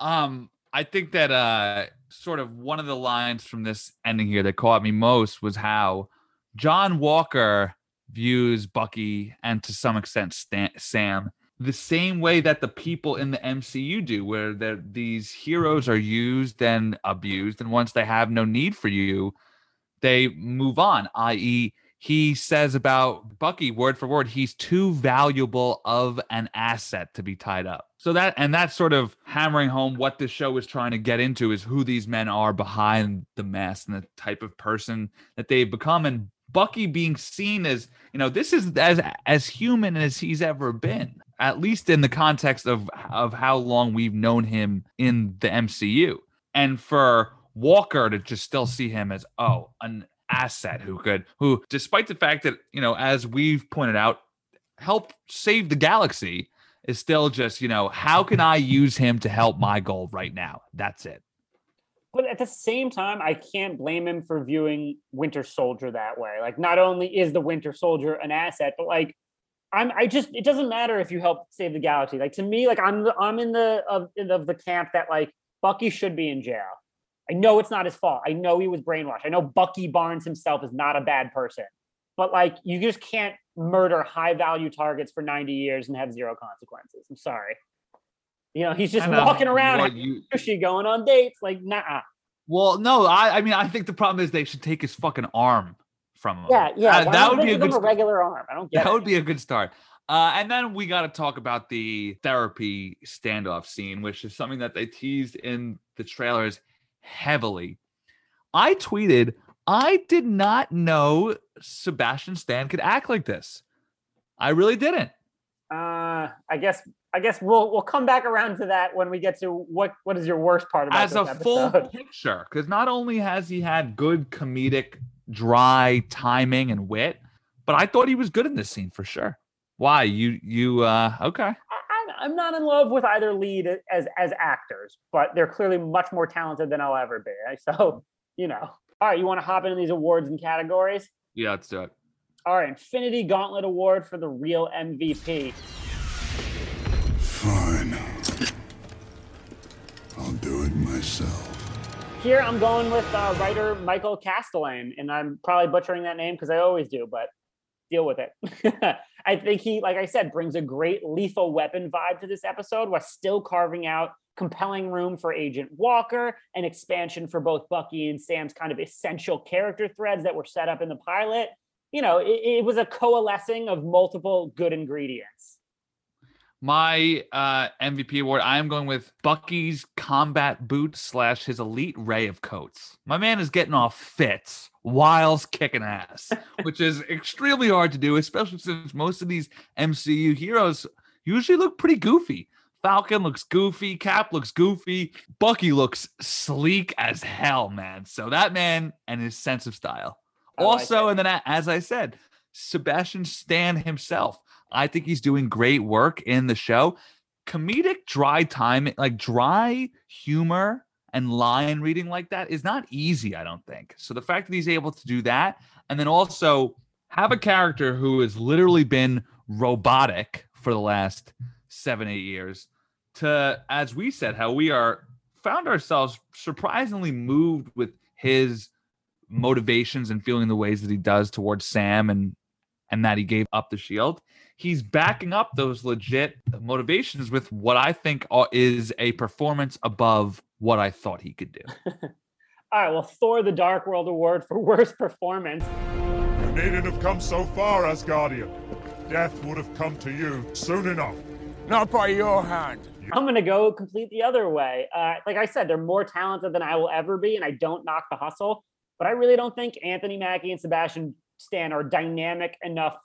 Um, I think that uh sort of one of the lines from this ending here that caught me most was how John Walker views Bucky and to some extent Stan- Sam the same way that the people in the MCU do, where these heroes are used and abused, and once they have no need for you, they move on. I.e., he says about Bucky word for word, he's too valuable of an asset to be tied up. So that and that's sort of hammering home what this show is trying to get into is who these men are behind the mask and the type of person that they've become. And Bucky being seen as, you know, this is as as human as he's ever been, at least in the context of of how long we've known him in the MCU. And for Walker to just still see him as, oh, an asset who could who despite the fact that you know as we've pointed out help save the galaxy is still just you know how can i use him to help my goal right now that's it But at the same time, I can't blame him for viewing Winter Soldier that way. Like, not only is the Winter Soldier an asset, but like, I'm I just it doesn't matter if you help save the galaxy. Like to me, like I'm I'm in the of in the, of the camp that like Bucky should be in jail. I know it's not his fault. I know he was brainwashed. I know Bucky Barnes himself is not a bad person. But like you just can't murder high value targets for 90 years and have zero consequences. I'm sorry. You know, he's just I know. walking around Well, and you- cushy going on dates. Like, nah. well no i i mean i think the problem is they should take his fucking arm from him Yeah, yeah. Uh, that would be a good him st- regular arm. I don't get that it. would be a good start uh, and then we got to talk about the therapy standoff scene, which is something that they teased in the trailers heavily. I tweeted, I did not know Sebastian Stan could act like this. I really didn't. Uh, I guess I guess we'll we'll come back around to that when we get to what what is your worst part about As a this full [laughs] picture, because not only has he had good comedic, dry timing and wit, but I thought he was good in this scene for sure. Why you you uh okay? I, I'm- I'm not in love with either lead as as actors, but they're clearly much more talented than I'll ever be. [laughs] So you know, all right, you want to hop into these awards and categories? Yeah, let's do it. All right, Infinity Gauntlet Award for the real MVP. Fine. I'll do it myself. Here I'm going with uh, writer Michael Kastelein, and I'm probably butchering that name because I always do, but deal with it. [laughs] I think he, like I said, brings a great lethal weapon vibe to this episode while still carving out compelling room for Agent Walker and expansion for both Bucky and Sam's kind of essential character threads that were set up in the pilot. You know, it, it was a coalescing of multiple good ingredients. My uh, MVP award, I am going with Bucky's combat boot slash his elite ray of coats. My man is getting off fits whilst kicking ass, [laughs] which is extremely hard to do, especially since most of these MCU heroes usually look pretty goofy. Falcon looks goofy, Cap looks goofy, Bucky looks sleek as hell, man. So that man and his sense of style. I like Also, it. and then as I said, Sebastian Stan himself. I think he's doing great work in the show. Comedic dry time, like dry humor and line reading like that is not easy, I don't think. So the fact that he's able to do that and then also have a character who has literally been robotic for the last seven, eight years to, as we said, how we are found ourselves surprisingly moved with his motivations and feeling the ways that he does towards Sam and and that he gave up the shield. He's backing up those legit motivations with what I think is a performance above what I thought he could do. [laughs] All right, well, Thor the Dark World Award for [laughs] worst performance. You needn't have come so far, Asgardian. Death would have come to you soon enough. Not by your hand. I'm going to go complete the other way. Uh, like I said, they're more talented than I will ever be, and I don't knock the hustle, but I really don't think Anthony Mackie and Sebastian Stan are dynamic enough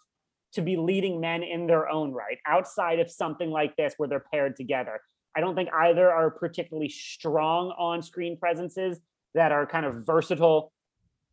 to be leading men in their own right outside of something like this where they're paired together. I don't think either are particularly strong on screen presences that are kind of versatile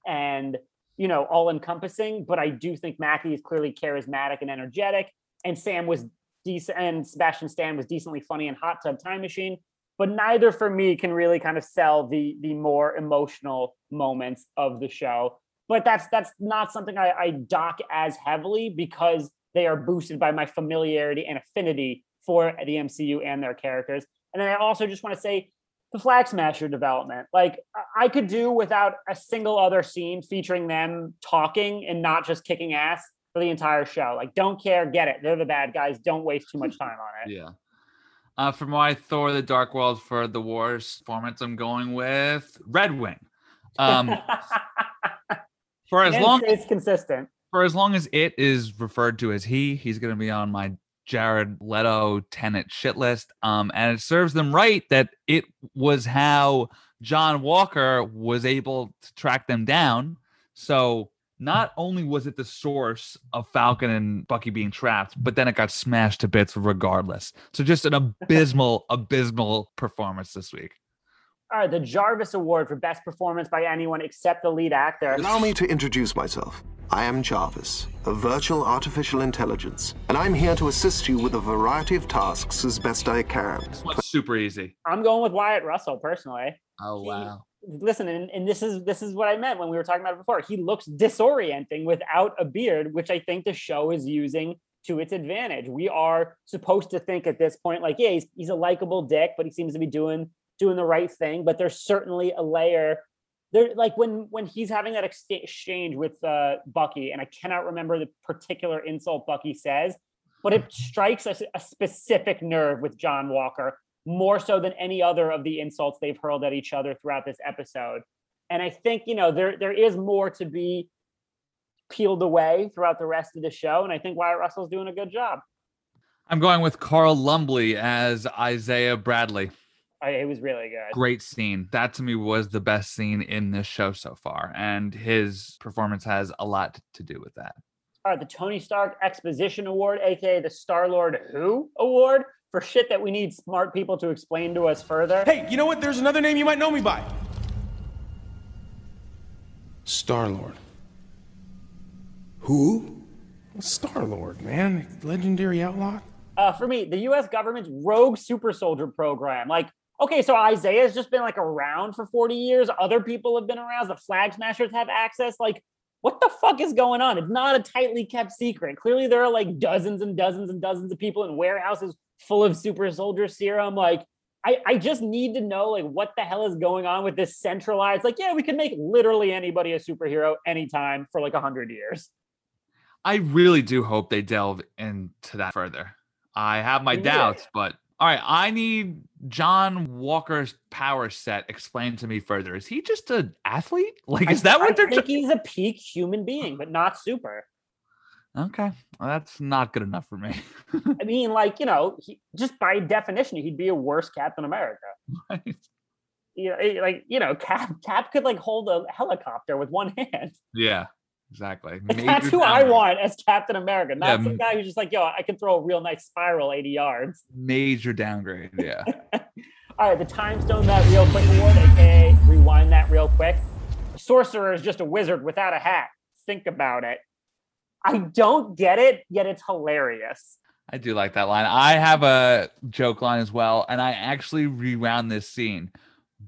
and you know all encompassing but i do think mackie is clearly charismatic and energetic and sam was decent and sebastian stan was decently funny in hot tub time machine but neither for me can really kind of sell the the more emotional moments of the show but that's that's not something i, I dock as heavily because they are boosted by my familiarity and affinity for the mcu and their characters and then i also just want to say the Flag Smasher development. Like I- could do without a single other scene featuring them talking and not just kicking ass for the entire show. Like, don't care, get it. They're the bad guys. Don't waste too much time on it. Yeah. Uh, for my Thor: The Dark World for the Wars performance, I'm going with Red Wing. Um, [laughs] for as long it's consistent. for as long as it is referred to as he, he's going to be on my Jared Leto tenant shit list. Um, and it serves them right that it was how John Walker was able to track them down. So not only was it the source of Falcon and Bucky being trapped, but then it got smashed to bits regardless. So just an [laughs] abysmal, abysmal performance this week. All right, the Jarvis Award for Best Performance by anyone except the lead actor. Allow me to introduce myself. I am Jarvis, a virtual artificial intelligence, and I'm here to assist you with a variety of tasks as best I can. It's super easy. I'm going with Wyatt Russell personally. Oh He- wow. listen and, and this is this is what i meant when we were talking about it before he looks disorienting without a beard which i think the show is using to its advantage we are supposed to think at this point like yeah he's, he's a likable dick but he seems to be doing doing the right thing but there's certainly a layer there like when when he's having that exchange with uh bucky and i cannot remember the particular insult bucky says but it strikes a, a specific nerve with john walker more so than any other of the insults they've hurled at each other throughout this episode. And I think, you know, there there is more to be peeled away throughout the rest of the show. And I think Wyatt Russell's doing a good job. I'm going with Carl Lumbly as Isaiah Bradley. I, it was really good. great scene. That to me was the best scene in this show so far, and his performance has a lot to do with that. All right, the Tony Stark Exposition Award, aka the Star Lord Who Award, for shit that we need smart people to explain to us further. Hey, you know what? There's another name you might know me by. Star Lord. Who? Star Lord, man. Legendary outlaw. uh, for me, the U.S. government's rogue super soldier program. Like, okay, so Isaiah's just been like around for 40 years. Other people have been around. The flag smashers have access. Like, what the fuck is going on? It's not a tightly kept secret. Clearly, there are like dozens and dozens and dozens of people in warehouses full of super soldier serum. Like, I, I just need to know like what the hell is going on with this centralized. Like, yeah, we can make literally anybody a superhero anytime for like a hundred years. I really do hope they delve into that further. I have my Yeah. doubts, but all right, I need John Walker's power set explained to me further. Is he just an athlete? [laughs] Like, is that I what they're? think he's a peak human being, but not super. okay, well, that's not good enough for me. I [laughs] mean, like you know, he, just by definition, he'd be a worse Captain America. Right? You know, like you know, Cap Cap could like hold a helicopter with one [laughs] hand. Yeah, exactly. Like, [laughs] that's Major who I want as Captain America, not Yeah, some guy who's just like, yo, I can throw a real nice spiral 80 yards. Major downgrade. Yeah. [laughs] All right, the Time Stone That Real Quick Award, aka Rewind That Real Quick. Sorcerer is just a wizard without a hat. Think about it. I don't get it, yet it's hilarious. I do like that line. I have a joke line as well, and I actually rewound this scene.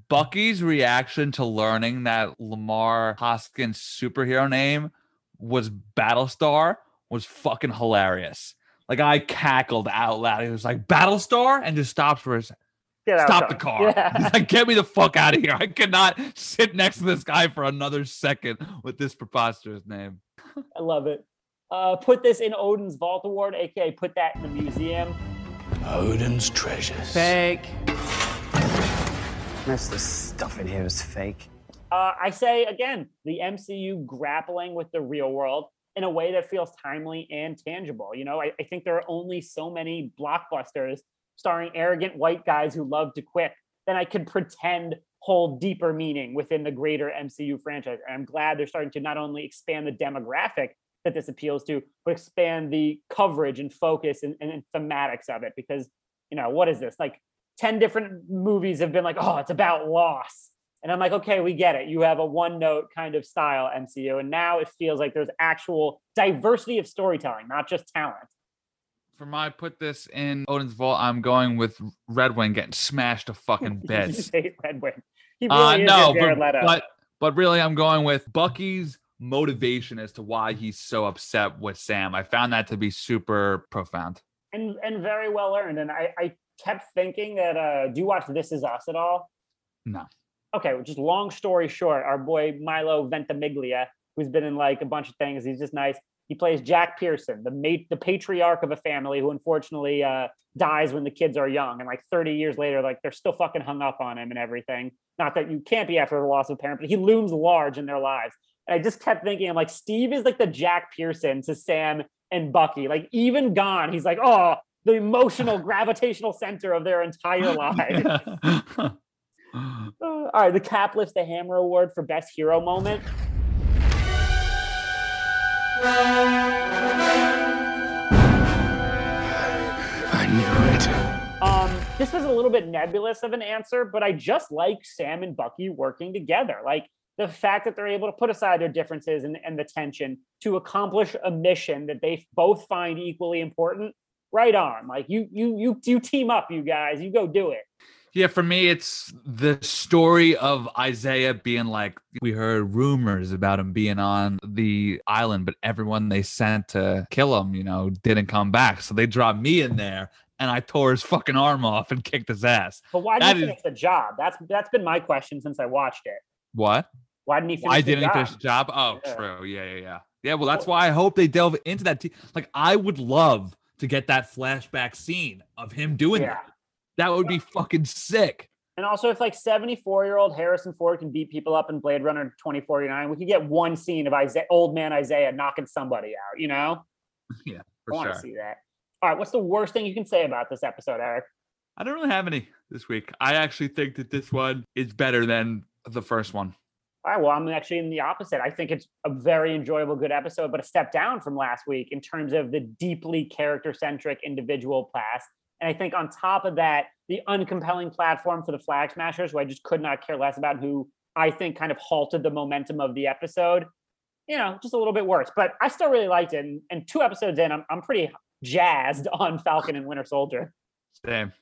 Bucky's reaction to learning that Lamar Hoskins' superhero name was Battlestar was fucking hilarious. Like I cackled out loud. It was like Battlestar, and just stops for a second. Get Stop the car. Yeah. [laughs] Like, get me the fuck out of here. I cannot sit next to this guy for another second with this preposterous name. I love it. Uh, put this in Odin's Vault Award, aka put that in the museum. Odin's treasures. Fake. Most of the stuff in here is fake. Uh, I say again, the MCU grappling with the real world in a way that feels timely and tangible. You know, I, I think there are only so many blockbusters starring arrogant white guys who love to quip that I could pretend hold deeper meaning within the greater MCU franchise. And I'm glad they're starting to not only expand the demographic that this appeals to, but expand the coverage and focus and, and thematics of it. Because, you know, what is this? Like 10 different movies have been like, oh, it's about loss. And I'm like, okay, we get it. You have a one note kind of style MCU. And now it feels like there's actual diversity of storytelling, not just talent. For my put this in Odin's Vault, I'm going with Red Wing getting smashed to fucking [laughs] bits. hate Red Wing. He really Uh, is no, Jared but, Leto. but but really, I'm going with Bucky's motivation as to why he's so upset with Sam. I found that to be super profound. and and very well earned. And I, I kept thinking that uh do you watch This Is Us at all? No. Okay, just long story short, our boy Milo Ventimiglia, who's been in like a bunch of things, he's just nice. He plays Jack Pearson, the mate, the patriarch of a family who unfortunately uh, dies when the kids are young, and like 30 years later, like they're still fucking hung up on him and everything. Not that you can't be after the loss of a parent, but he looms large in their lives. And I just kept thinking, I'm like, Steve is like the Jack Pearson to Sam and Bucky. Like even gone, he's like, oh, the emotional gravitational center of their entire [laughs] lives. [laughs] Uh, [gasps] all right, the Cap lifts the Hammer Award for Best Hero Moment. I knew it. Um, this was a little bit nebulous of an answer, but I just like Sam and Bucky working together. Like the fact that they're able to put aside their differences and, and the tension to accomplish a mission that they both find equally important. Right on. Like you, you, you, you team up, you guys. You go do it. Yeah, for me, it's the story of Isaiah being like, we heard rumors about him being on the island, but everyone they sent to kill him, you know, didn't come back. So they dropped me in there and I tore his fucking arm off and kicked his ass. But why didn't he is- finish the job? That's that's been my question since I watched it. What? Why didn't he finish Why didn't he job? finish the job? Oh, Yeah. true. Yeah, yeah, yeah. Yeah, well, that's why I hope they delve into that. T- like, I would love to get that flashback scene of him doing Yeah. that. That would be fucking sick. And also, if like 74 year old Harrison Ford can beat people up in Blade Runner 2049, we could get one scene of Isaiah, old man Isaiah knocking somebody out, you know? [laughs] Yeah, I want to sure. see that. All right, what's the worst thing you can say about this episode, Eric? I don't really have any this week. I actually think that this one is better than the first one. All right, well, I'm actually in the opposite. I think it's a very enjoyable, good episode, but a step down from last week in terms of the deeply character centric individual class. And I think on top of that, the uncompelling platform for the Flag Smashers, who I just could not care less about, who I think kind of halted the momentum of the episode, you know, just a little bit worse. But I still really liked it. And, and two episodes in, I'm, I'm pretty jazzed [laughs] on Falcon and Winter Soldier. Same.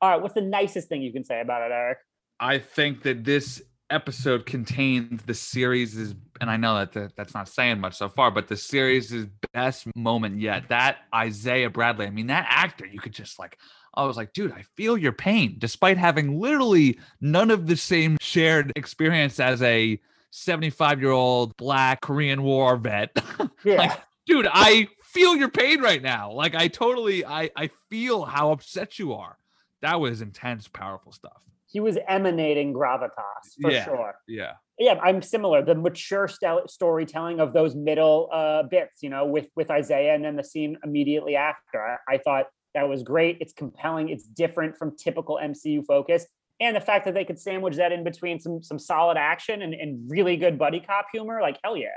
All right, what's the nicest thing you can say about it, Eric? I think that this episode contains the series' and I know that the, that's not saying much so far, but the series' is best moment yet. That Isaiah Bradley, I mean, that actor, you could just like, I was like, dude, I feel your pain, despite having literally none of the same shared experience as a 75 year old black Korean War vet. [laughs] Yeah. like, dude, I feel your pain right now. Like, I totally, I, I feel how upset you are. That was intense, powerful stuff. He was emanating gravitas for Yeah. sure. Yeah. yeah i'm similar the mature stel- storytelling of those middle uh bits you know with with isaiah and then the scene immediately after I, I thought that was great it's compelling it's different from typical mcu focus and the fact that they could sandwich that in between some some solid action and, and really good buddy cop humor like hell yeah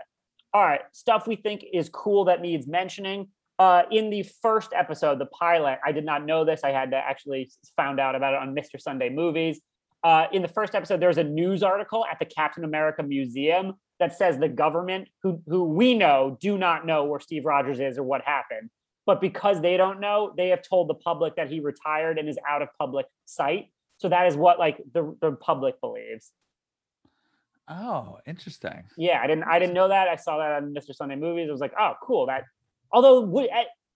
All right, stuff we think is cool that needs mentioning. Uh, in the first episode, the pilot, I did not know this. I had to actually found out about it on Mr. Sunday Movies. Uh, in the first episode, there's a news article at the Captain America Museum that says the government, who who we know, do not know where Steve Rogers is or what happened. But because they don't know, they have told the public that he retired and is out of public sight. So that is what like the, the public believes. Oh, interesting. Yeah, I didn't I didn't know that. I saw that on Mr. Sunday Movies. I was like, oh, cool. That although would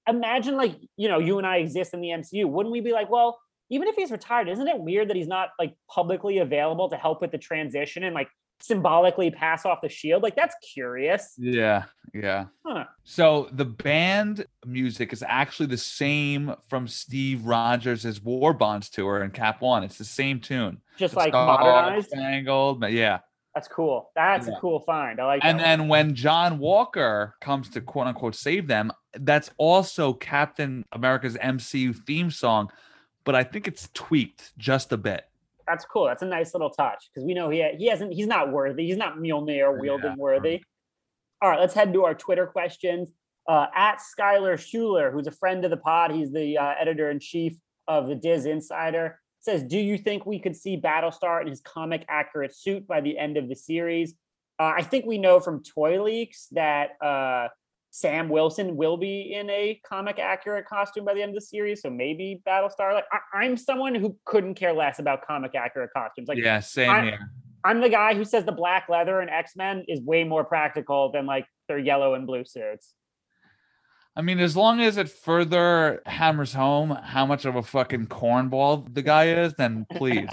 imagine like you know you and I exist in the MCU, wouldn't we be like, well, even if he's retired, isn't it weird that he's not like publicly available to help with the transition and like symbolically pass off the shield? Like that's curious. Yeah, yeah. Huh. So the band music is actually the same from Steve Rogers' War Bonds tour in Cap One. It's the same tune. Just The like modernized. Yeah. That's cool. That's Yeah. a cool find. I like And then when John Walker comes to quote unquote save them, that's also Captain America's MCU theme song, but I think it's tweaked just a bit. that's cool. That's a nice little touch because we know he he hasn't he's not worthy. He's not Mjolnir wielding Yeah. worthy. All right, let's head to our Twitter questions. Uh, at Skylar Schuler, who's a friend of the pod, he's the uh, editor in chief of the Diz Insider. Says, do you think we could see Battlestar in his comic accurate suit by the end of the series? Uh, I think we know from toy leaks that uh, Sam Wilson will be in a comic accurate costume by the end of the series. So maybe Battlestar. Like I- I'm someone who couldn't care less about comic accurate costumes. Like yeah, same I- here. I'm the guy who says the black leather in X Men is way more practical than like their yellow and blue suits. I mean, as long as it further hammers home how much of a fucking cornball the guy is, then please.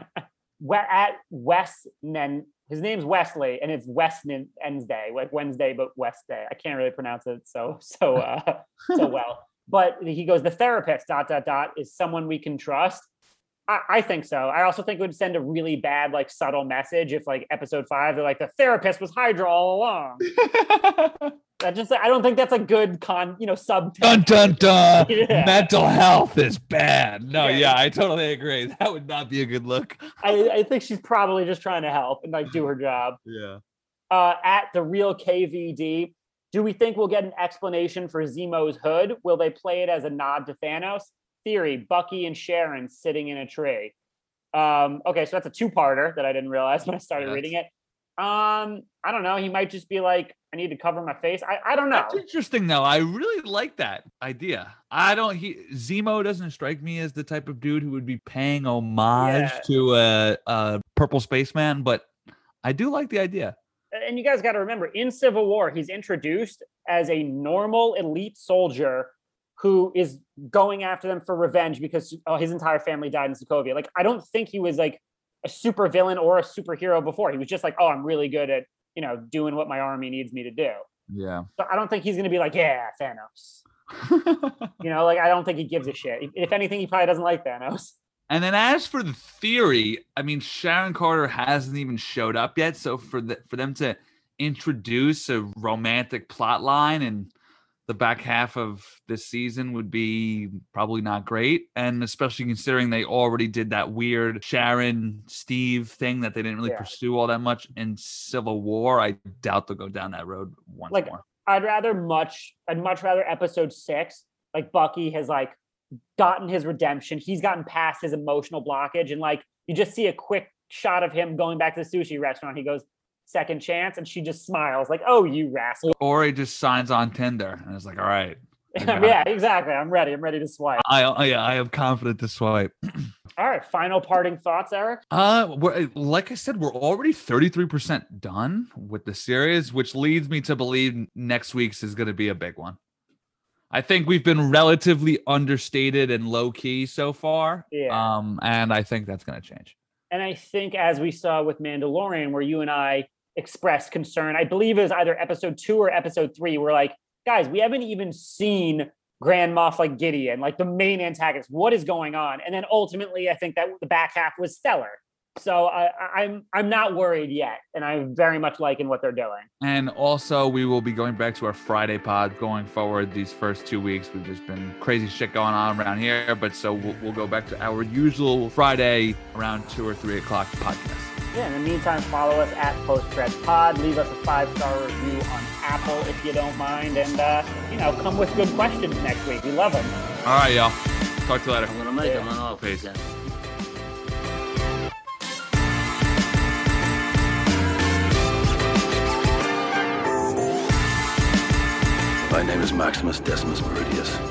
[laughs] We're at Wes Nen, his name's Wesley, and it's West Wednesday, like Wednesday, but West Day. I can't really pronounce it so so uh, so [laughs] well. But he goes, the therapist dot dot dot is someone we can trust. I, I think so. I also think it would send a really bad, like subtle message if like episode five, they're like, the therapist was Hydra all along. [laughs] that just I don't think that's a good con, you know, sub dun dun dun. [laughs] Yeah. Mental health is bad. No, Yeah. yeah, I totally agree. [laughs] That would not be a good look. I, I think she's probably just trying to help and like do her job. Yeah. Uh, at the real KVD, do we think we'll get an explanation for Zemo's hood? Will they play it as a nod to Thanos? Theory: Bucky and Sharon sitting in a tree. Um, okay, so that's a two-parter that I didn't realize when I started Yes. reading it. Um, I don't know. He might just be like, "I need to cover my face." I, I don't know. That's interesting though. I really like that idea. I don't he Zemo doesn't strike me as the type of dude who would be paying homage Yeah. to a, a purple spaceman, but I do like the idea. and you guys got to remember in Civil War, he's introduced as a normal elite soldier who is going after them for revenge because uh, his entire family died in Sokovia. Like, I don't think he was like a super villain or a superhero before. He was just like, oh, I'm really good at, you know, doing what my army needs me to do. Yeah. So I don't think he's going to be like, yeah, Thanos. [laughs] You know, like, I don't think he gives a shit. If anything, he probably doesn't like Thanos. And then as for the theory, I mean Sharon Carter hasn't even showed up yet, so for the for them to introduce a romantic plot line in the back half of this season would be probably not great, and especially considering they already did that weird Sharon Steve thing that they didn't really Yeah. pursue all that much in Civil War. I doubt they'll go down that road once Like, more. I'd rather much I'd much rather episode six, like Bucky has like gotten his redemption. He's gotten past his emotional blockage. And like you just see a quick shot of him going back to the sushi restaurant. He goes, second chance, and she just smiles, like, oh you rascal. Or he just signs on Tinder and it's like, all right. [laughs] Yeah, it. exactly. I'm ready. I'm ready to swipe. I, I yeah, I am confident to swipe. [clears throat] All right. Final parting thoughts, Eric. Uh, we're, like I said, we're already 33% done with the series, which leads me to believe next week's is going to be a big one. I think we've been relatively understated and low key so far. Yeah. Um, and I think that's going to change. And I think as we saw with Mandalorian, where you and I expressed concern, I believe it was either episode two or episode three, we're like, guys, we haven't even seen Grand Moff like Gideon, like the main antagonist. What is going on? And then ultimately, I think that the back half was stellar. So I, I- I'm I'm not worried yet, and I'm very much liking what they're doing. And also, we will be going back to our Friday pod going forward. These first two weeks, we've just been crazy shit going on around here. But so we'll, we'll go back to our usual Friday around two or three o'clock podcast. Yeah, in the meantime, follow us at Post Credit Pod. Leave us a five star review on Apple if you don't mind, and uh, you know, come with good questions next week. We love them. All right, y'all. Talk to you later. I'm gonna make him an offer Peace. again. My name is Maximus Decimus Meridius.